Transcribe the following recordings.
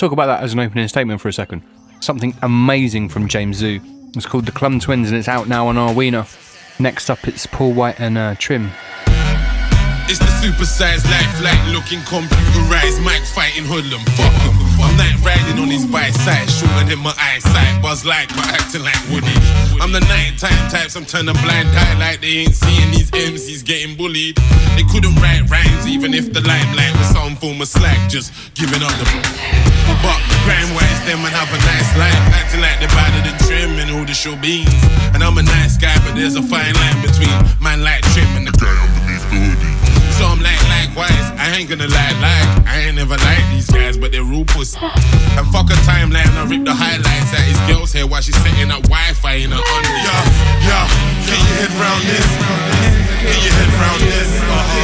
talk about that as an opening statement for a second? Something amazing from Jameszoo. It's called The Clum Twins and it's out now on Arwina. Next up, it's Paul White and uh, Trim. It's the supersized life, like looking computerized, Mike fighting hoodlum. Fuck him. I'm night riding on his bicycle, shooting him my eyesight. Buzz like, but acting like Woody. I'm the nighttime types, I'm turning blind eye like they ain't seeing these MCs getting bullied. They couldn't write rhymes even if the limelight was some form of slack, just giving up the. But crime wise, them and have a nice life, acting like they're better than trim and all the show beans. And I'm a nice guy, but there's a fine line between man like trim and the guy underneath the hoodie. So I'm like, likewise, I ain't gonna lie, like, I ain't never liked these guys, but they're pussy. And fuck a timeline, I rip the highlights at his girl's hair while she's setting up Wi Fi in her under. Yeah, yeah, get your head round this. Get your head round this. Uh-huh.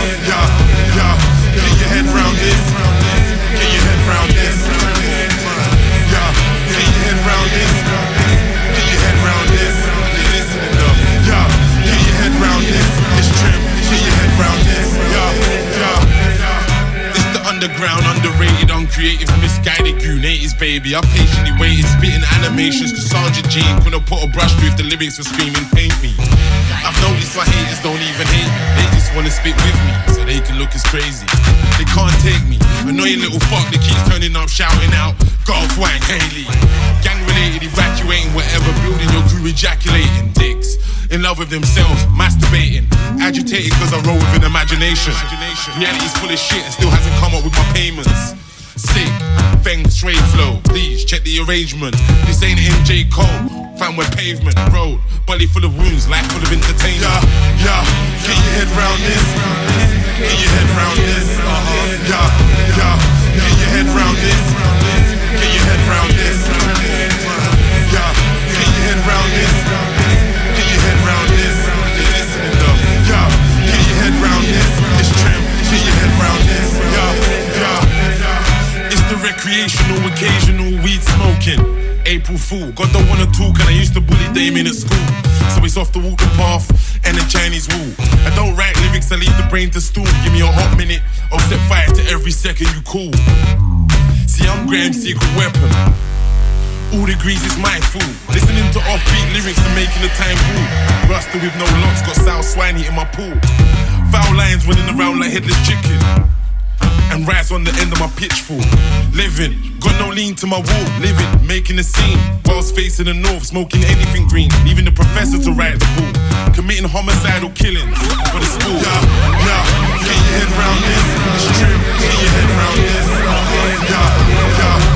Underground, underrated, uncreative, misguided goon. 80s baby. I patiently waited, spitting animations. Cassandra Jean couldn't put a brush through if the lyrics were screaming, paint me. I've noticed my haters don't even hate me. They just wanna spit with me, so they can look as crazy. They can't take me. Annoying little fuck that keeps turning up, shouting out, Golf Wang Haley. Gang related, evacuating whatever, building your crew, ejaculating dicks. In love with themselves, masturbating. Agitated cause I roll with an imagination. Reality's full of shit and still hasn't come up with my payments. Sick, feng straight flow. Please check the arrangement. This ain't MJ Cole. Found where pavement, road, body full of wounds, life full of entertainment. Yeah, yeah, get your head round this. Get your head round this. Uh-huh. Yeah, yeah, get your head round this. Get your head round this. Recreational, occasional weed smoking. April Fool, God don't wanna talk, and I used to bully Damien at school. So it's off the walking path and the Chinese wall. I don't write lyrics, I leave the brain to stool. Give me a hot minute, I'll set fire to every second you call. See, I'm Graham's secret weapon. All degrees is my fool. Listening to offbeat lyrics and making the time cool. Rusted with no locks, got South Swiney in my pool. Foul lines running around like headless chicken. And rise on the end of my pitchfork. Living, got no lean to my walk. Living, making a scene. Whilst facing the north, smoking anything green. Leaving the professor to write the ball. Committing homicidal killings for the school. Yeah, yeah, get your head round this. It's trim, get your head round this. Yeah, yeah,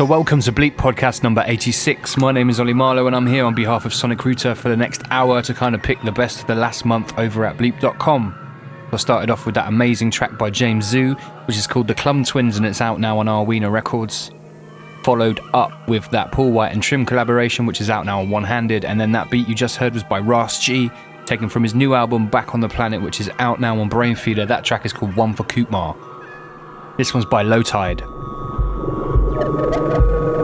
So, welcome to Bleep Podcast number 86. My name is Ollie Marlow, and I'm here on behalf of Sonic Router for the next hour to kind of pick the best of the last month over at Bleep.com. I started off with that amazing track by Jameszoo, which is called The Clum Twins, and it's out now on Arwina Records. Followed up with that Paul White and Trim collaboration, which is out now on One Handed, and then that beat you just heard was by Ras G, taken from his new album Back on the Planet, which is out now on Brainfeeder. That track is called One for Kutmah. This one's by Low Tide. Thank you.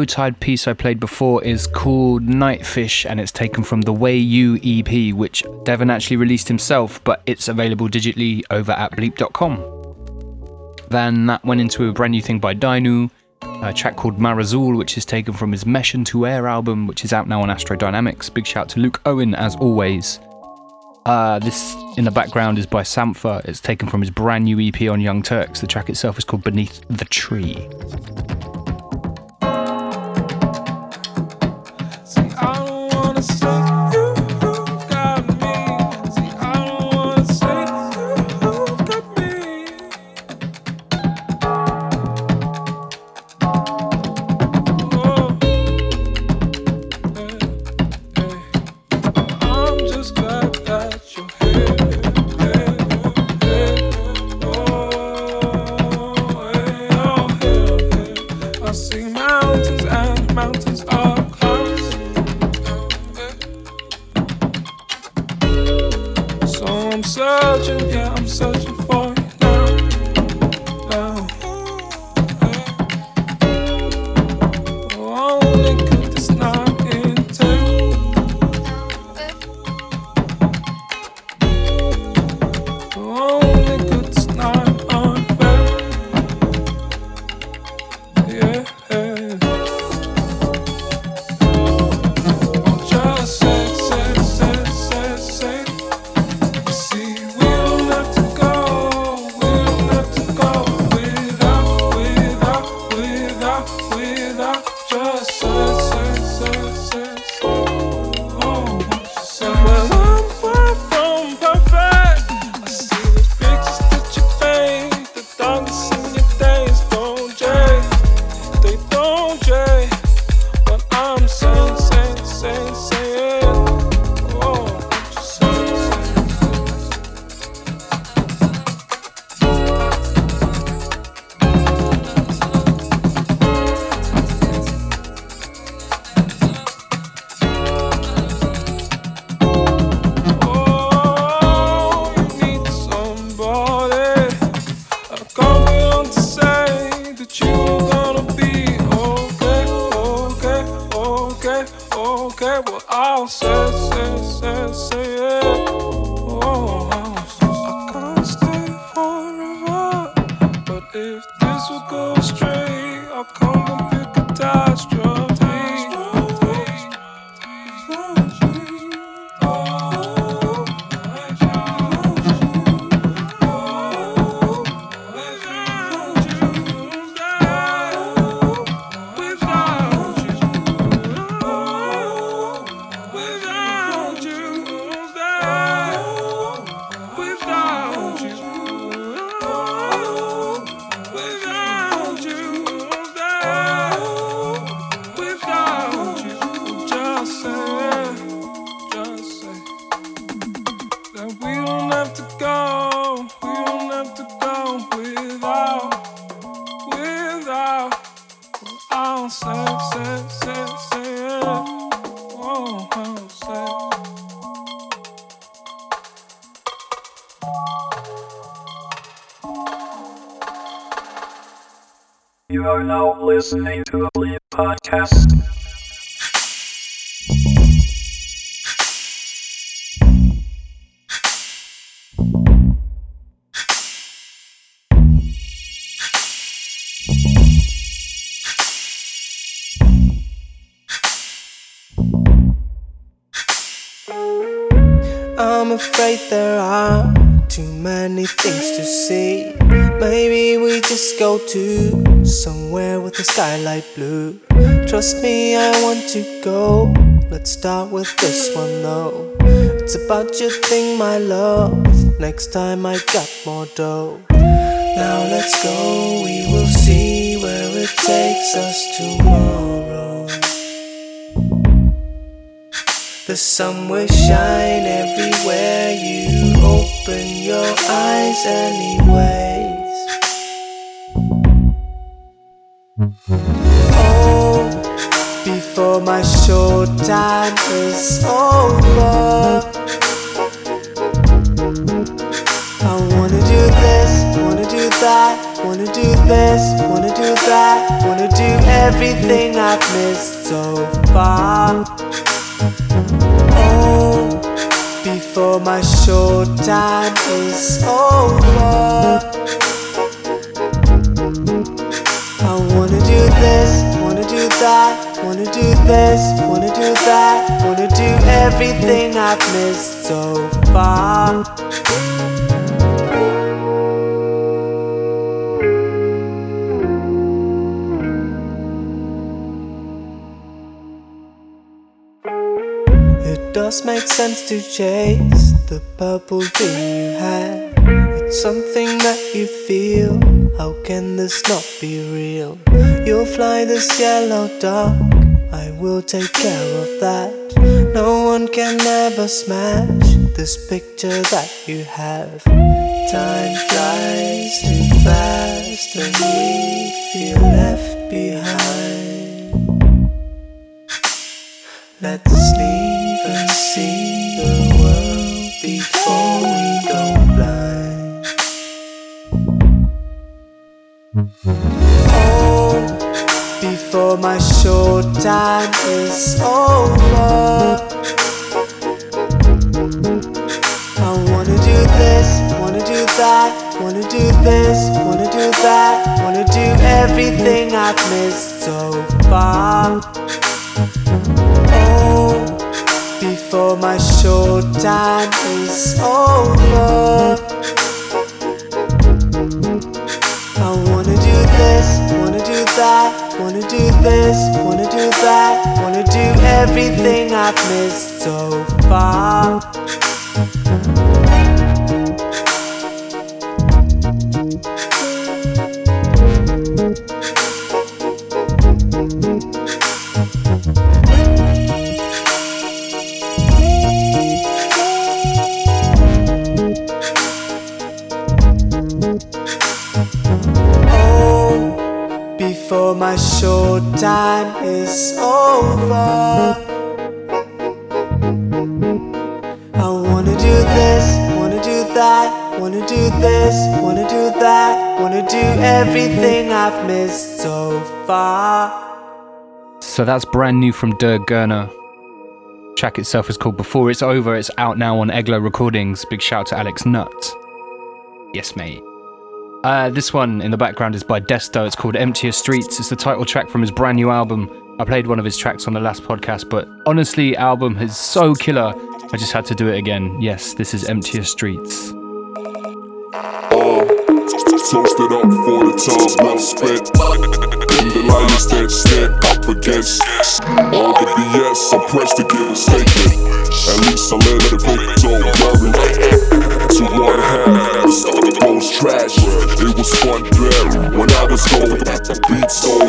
Low tide piece I played before is called Nightfish and it's taken from the Way You EP, which Devon actually released himself, but it's available digitally over at bleep.com. Then that went into a brand new thing by Dainu, a track called Marazul, which is taken from his Mesh into Air album, which is out now on Astro Dynamics. Big shout to Luke Owen, as always. Uh, this in the background is by Sampha. It's taken from his brand new EP on Young Turks. The track itself is called Beneath the Tree. Listening to the Bleep Podcast. I'm afraid there are too many things to see. Maybe we just go to somewhere the skylight blue. Trust me, I want to go. Let's start with this one though. It's about your thing, my love. Next time I got more dough. Now let's go, we will see where it takes us tomorrow. The sun will shine everywhere you open your eyes, anyways. Oh, before my short time is over. I wanna do this, wanna do that. wanna do this, wanna do that, wanna do everything I've missed so far. Oh, before my short time is over. Do this, wanna do that, wanna do this, wanna do that, wanna do everything I've missed so far. It does make sense to chase the purple dream you had. It's something that you feel. How can this not be real? You'll fly this yellow dog. I will take care of that. No one can ever smash this picture that you have. Time flies too fast and we feel left behind. Let's leave and see the world before we go blind. Before my short time is over. I wanna do this, wanna do that, wanna do this, wanna do that, wanna do everything I've missed so far. Oh, before my short time is over. Wanna do this, wanna do that, wanna do everything I've missed so far. So that's brand new from Der Gerner. Track itself is called Before It's Over. It's out now on Eglo Recordings. Big shout to Alex Nut. Yes, mate. Uh, this one in the background is by Desto. It's called Emptier Streets. It's the title track from his brand new album. I played one of his tracks on the last podcast, but honestly, album is so killer. I just had to do it again. Yes, this is Emptier Streets. Toast it up for the time well spent. And the liars that stand up against all the BS. I'm pressed to give a statement. At least I let it fake, don't worry. To one half, the most trash. It was fun there when I was going. Beats on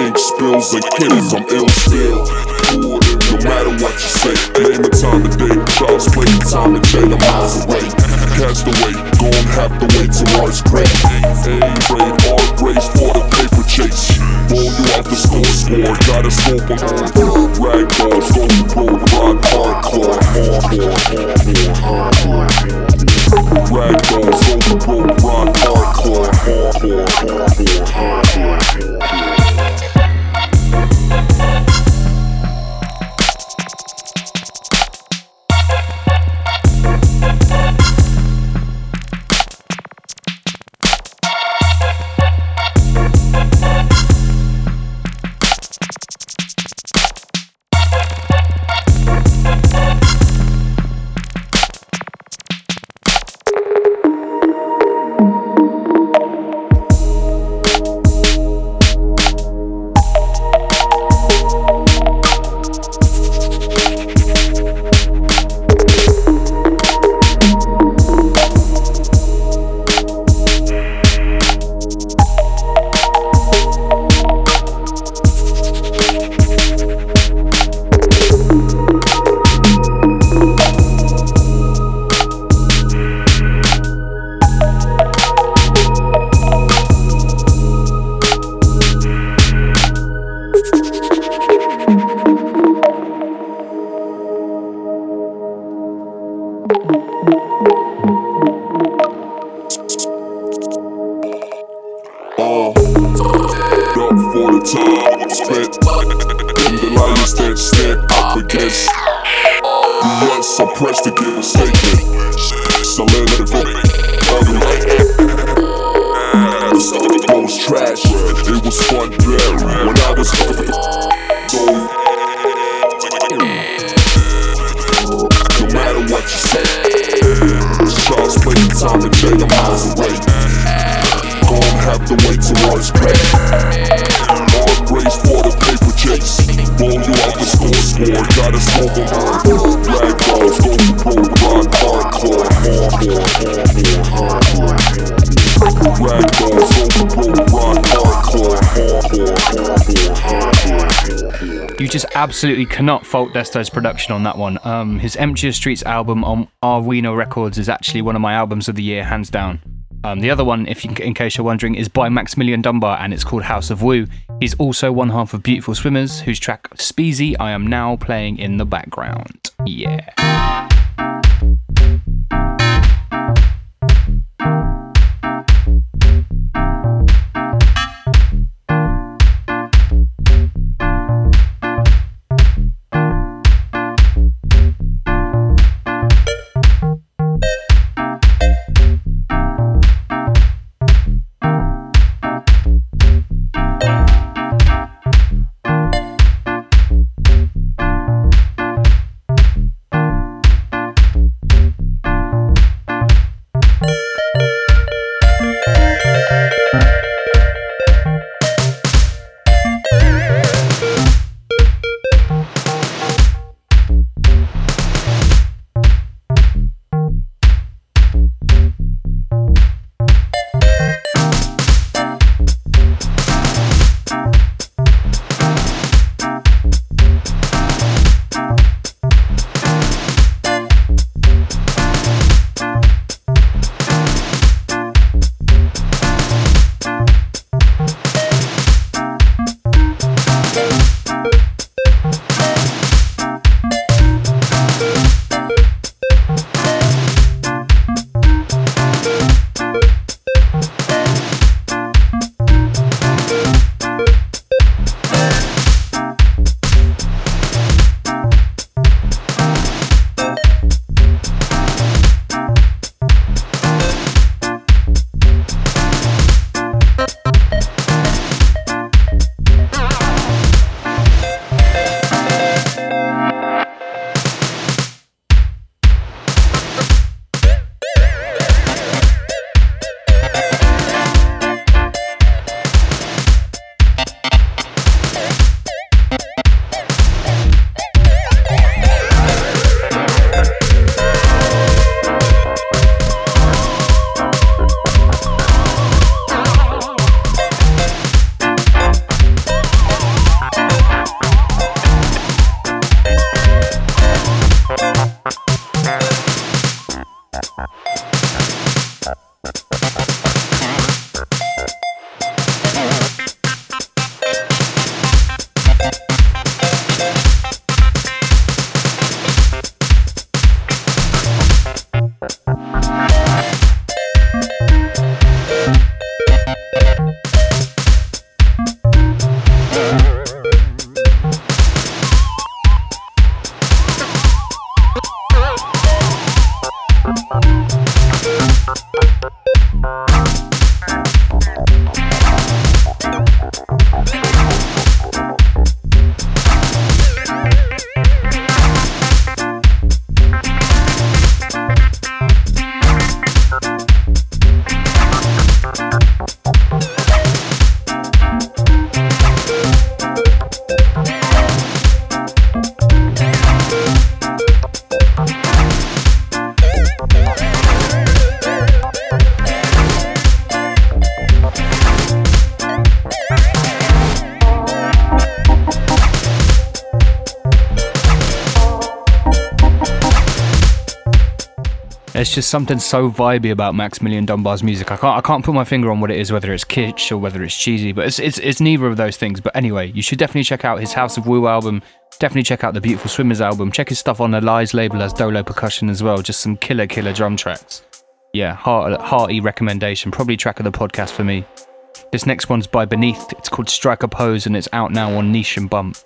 ink spills and kills. I'm ill still. No matter what you say, name the time of day. Child's play the time of day. I'm miles away. Cast away, gon' have to wait till ours great. A grade, R grades for the paper chase. Roll you off the score score, got a scope on. Rag balls, go road, ride hardcore, hardcore, hardcore, hardcore. Rag balls, go road, ride hardcore, hardcore, hardcore, hardcore. Time and day, I'm away. Gonna have to wait till ours pay. Hard praise for the paper chase. Roll you out the score score, gotta score the hard. Rag balls, go to pro, rock hardcore, more, more, more, more, hardcore. Rag balls, go to pro, rock hardcore, more, more, more, more, hardcore. You just absolutely cannot fault Desto's production on that one. Um, his Emptier Streets album on Arwina Records is actually one of my albums of the year, hands down. Um, the other one, if you, in case you're wondering, is by Maximillion Dunbar and it's called House of Woo. He's also one half of Beautiful Swimmers, whose track Speezy I am now playing in the background. Yeah. There's just something so vibey about Maximillion Dunbar's music. I can't I can't put my finger on what it is, whether it's kitsch or whether it's cheesy, but it's it's, it's neither of those things. But anyway, you should definitely check out his House of Woo album. Definitely check out the Beautiful Swimmers album. Check his stuff on the Lies label as Dolo Percussion as well. Just some killer killer drum tracks. Yeah, heart, hearty recommendation. Probably track of the podcast for me. This next one's by Beneath. It's called Strike a Pose and it's out now on Niche and Bump.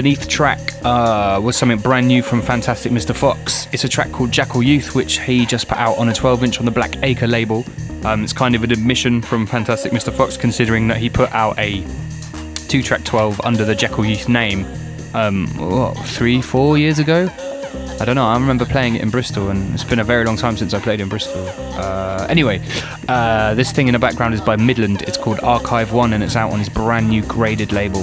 Beneath track uh, was something brand new from Fantastic Mr. Fox. It's a track called Jackal Youth, which he just put out on a 12 inch on the Black Acre label. Um, it's kind of an admission from Fantastic Mr. Fox, considering that he put out a two track 12 under the Jackal Youth name um, what, three, four years ago. I don't know. I remember playing it in Bristol, and it's been a very long time since I played in Bristol. Uh, anyway, uh, this thing in the background is by Midland. It's called Archive One, and it's out on his brand new graded label.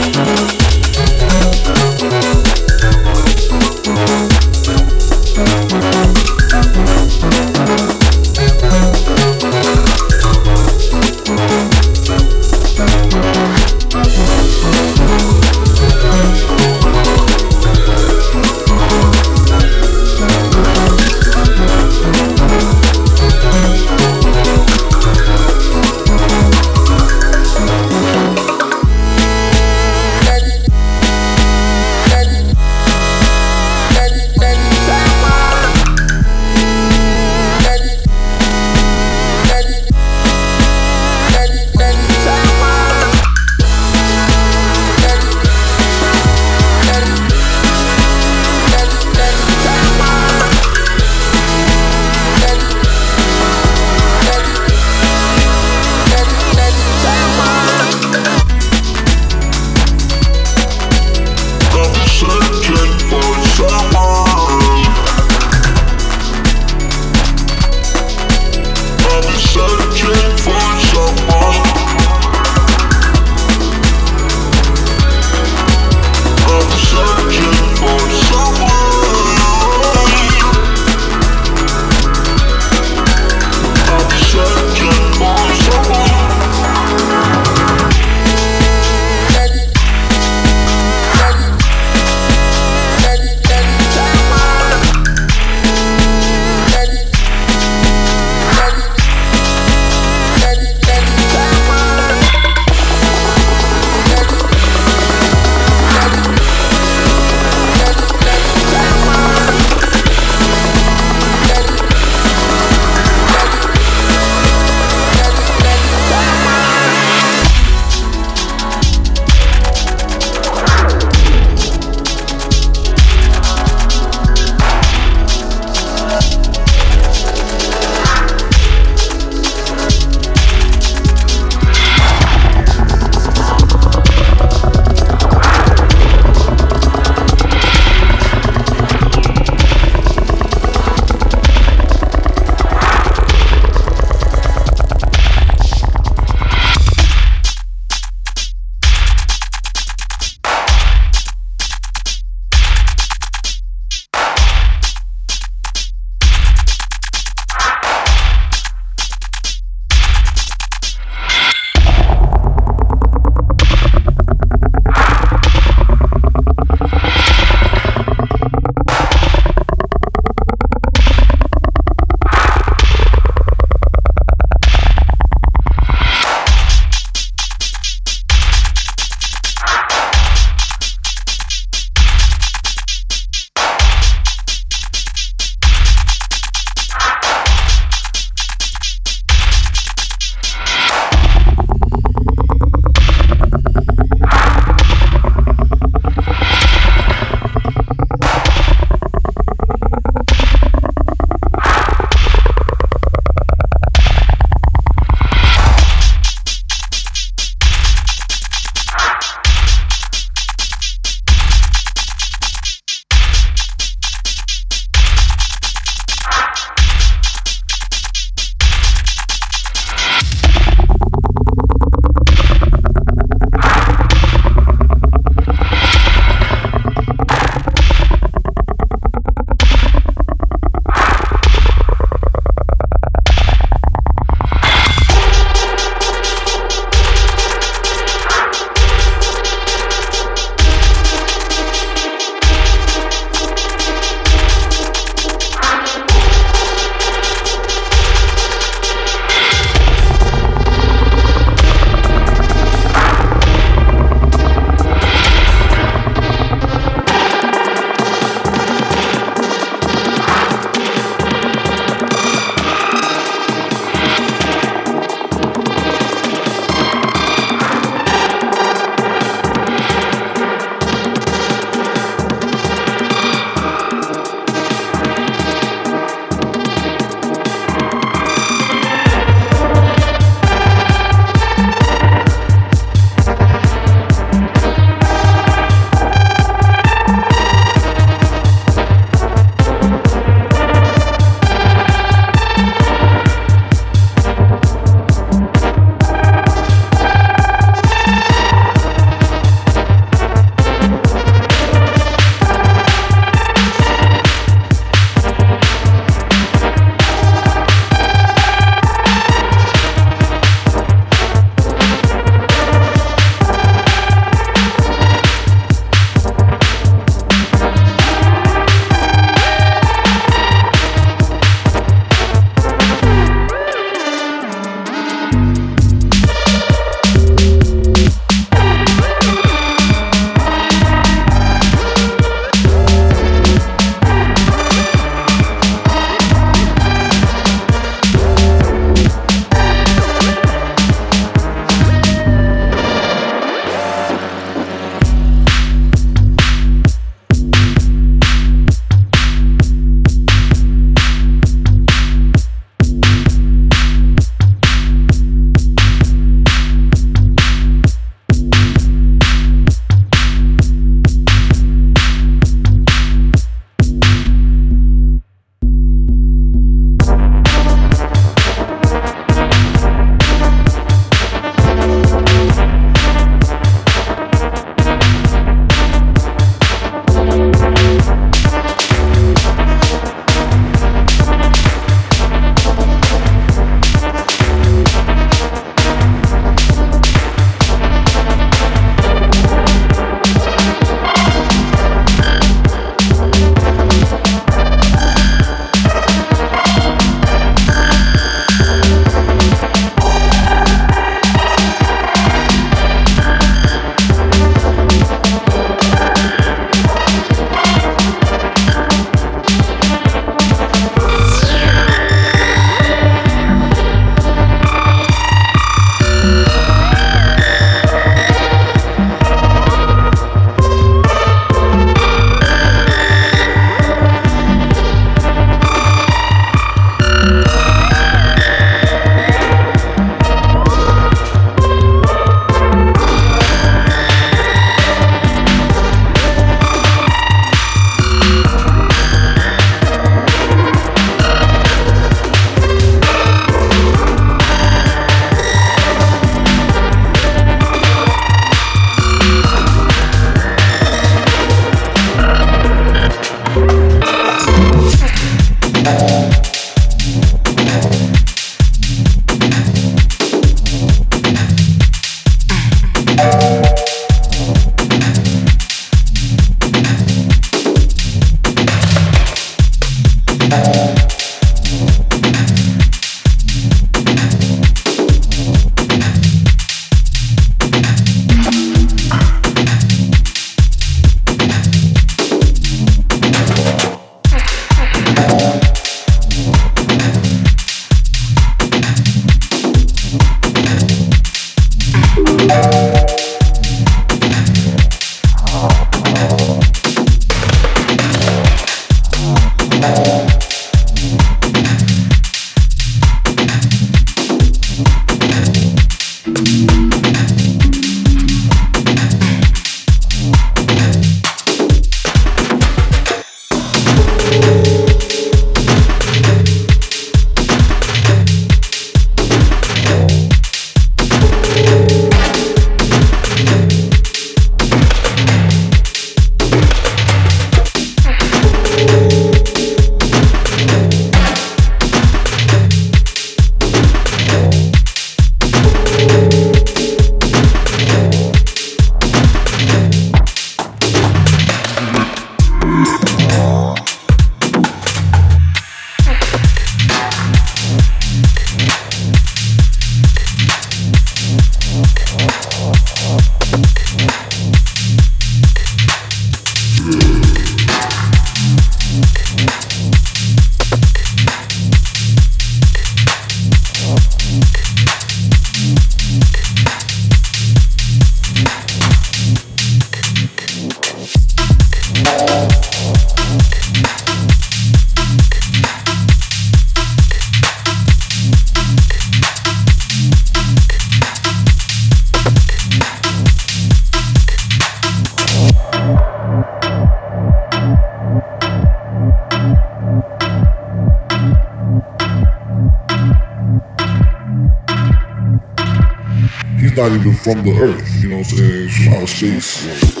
From the earth, you know what I'm saying? From outer space.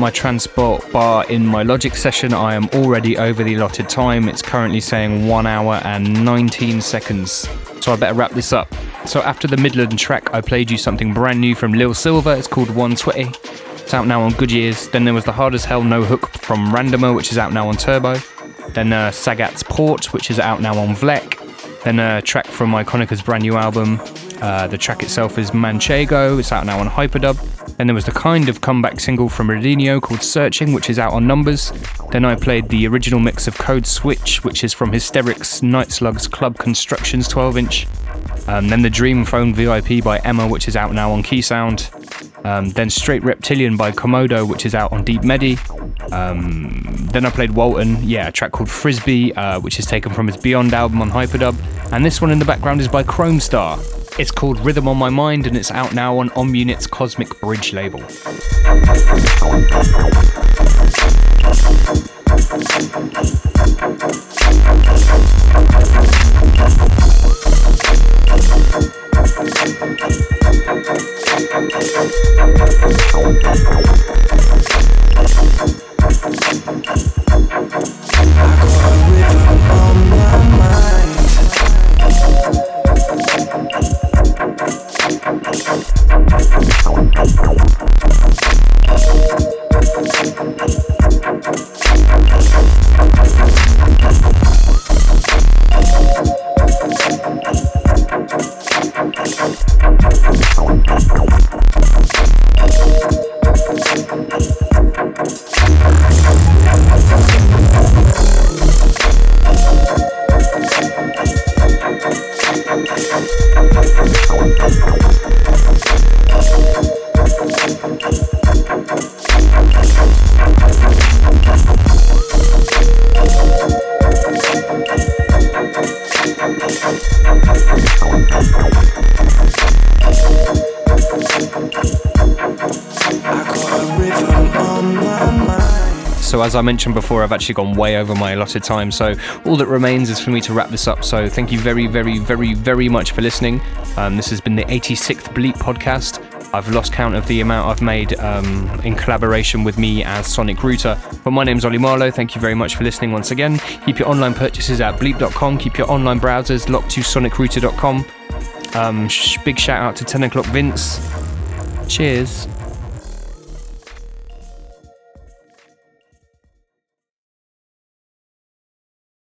My transport bar in my Logic session, I am already over the allotted time. It's currently saying 1 hour and 19 seconds. So, I better wrap this up. So, after the Midland track, I played you something brand new from Lil Silva. It's called 120. It's out now on Goodyears. Then there was the Hard as Hell No Hook from Randomer, which is out now on Turbo. Then uh, Sagat's Port, which is out now on Vlek. Then a track from Ikonika's brand new album. Uh, the track itself is Manchego. It's out now on Hyperdub. Then there was the kind of comeback single from Redinho called Searching, which is out on Numbers. Then I played the original mix of Code Switch, which is from Hysterics Night Slugs Club Constructions 12 inch. Um, then the Dream Phone VIP by Emma, which is out now on Keysound. Um, then Straight Reptilian by Commodo, which is out on Deep Medi. Um, then I played Walton, yeah, a track called Frisbee, uh, which is taken from his Beyond album on Hyperdub. And this one in the background is by Chrome Star. It's called Rhythm on My Mind and it's out now on Om Unit's Cosmic Bridge label. I mentioned before, I've actually gone way over my allotted time. So, all that remains is for me to wrap this up. So, thank you very, very, very, very much for listening. Um, this has been the 86th Bleep podcast. I've lost count of the amount I've made um, in collaboration with me as Sonic Router. But my name's Oli Marlow. Thank you very much for listening once again. Keep your online purchases at bleep.com. Keep your online browsers locked to sonicrouter.com. Um, sh- big shout out to 10 o'clock Vince. Cheers.